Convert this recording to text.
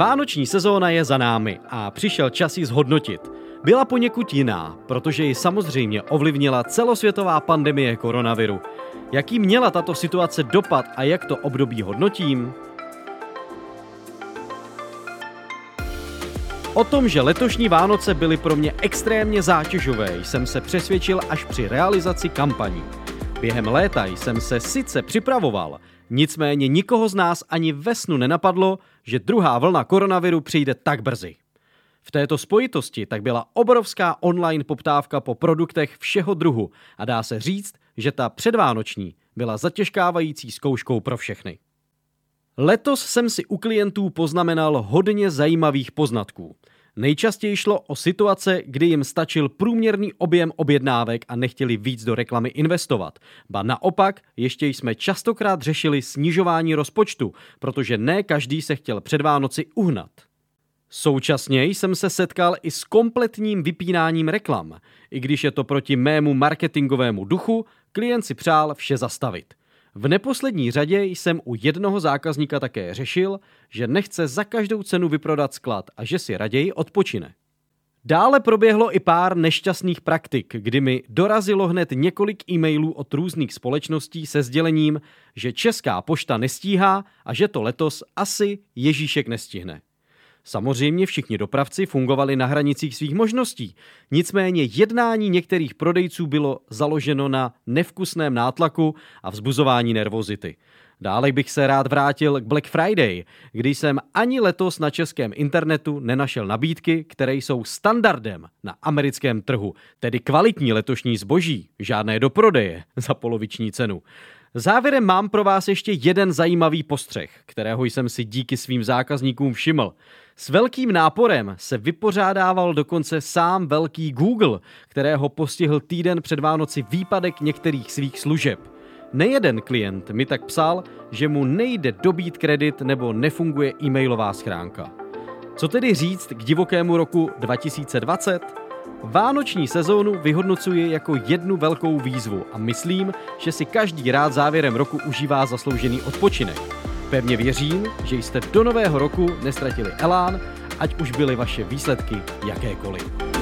Vánoční sezóna je za námi a přišel čas ji zhodnotit. Byla poněkud jiná, protože ji samozřejmě ovlivnila celosvětová pandemie koronaviru. Jaký měla tato situace dopad a jak to období hodnotím? O tom, že letošní Vánoce byly pro mě extrémně zátěžové, jsem se přesvědčil až při realizaci kampaní. Během léta jsem se sice připravoval, nicméně nikoho z nás ani ve snu nenapadlo, že druhá vlna koronaviru přijde tak brzy. V této spojitosti tak byla obrovská online poptávka po produktech všeho druhu a dá se říct, že ta předvánoční byla zatěžkávající zkouškou pro všechny. Letos jsem si u klientů poznamenal hodně zajímavých poznatků. Nejčastěji šlo o situace, kdy jim stačil průměrný objem objednávek a nechtěli víc do reklamy investovat. Ba naopak, ještě jsme častokrát řešili snižování rozpočtu, protože ne každý se chtěl před Vánoci uhnat. Současně jsem se setkal i s kompletním vypínáním reklam. I když je to proti mému marketingovému duchu, klient si přál vše zastavit. V neposlední řadě jsem u jednoho zákazníka také řešil, že nechce za každou cenu vyprodat sklad a že si raději odpočine. Dále proběhlo i pár nešťastných praktik, kdy mi dorazilo hned několik e-mailů od různých společností se sdělením, že Česká pošta nestíhá a že to letos asi Ježíšek nestihne. Samozřejmě všichni dopravci fungovali na hranicích svých možností, nicméně jednání některých prodejců bylo založeno na nevkusném nátlaku a vzbuzování nervozity. Dále bych se rád vrátil k Black Friday, kdy jsem ani letos na českém internetu nenašel nabídky, které jsou standardem na americkém trhu, tedy kvalitní letošní zboží, žádné do prodeje za poloviční cenu. Závěrem mám pro vás ještě jeden zajímavý postřeh, kterého jsem si díky svým zákazníkům všiml. S velkým náporem se vypořádával dokonce sám velký Google, kterého postihl týden před Vánoci výpadek některých svých služeb. Nejeden klient mi tak psal, že mu nejde dobít kredit nebo nefunguje e-mailová schránka. Co tedy říct k divokému roku 2020? Vánoční sezónu vyhodnocuji jako jednu velkou výzvu a myslím, že si každý rád závěrem roku užívá zasloužený odpočinek. Pevně věřím, že jste do nového roku nestratili elán, ať už byly vaše výsledky jakékoliv.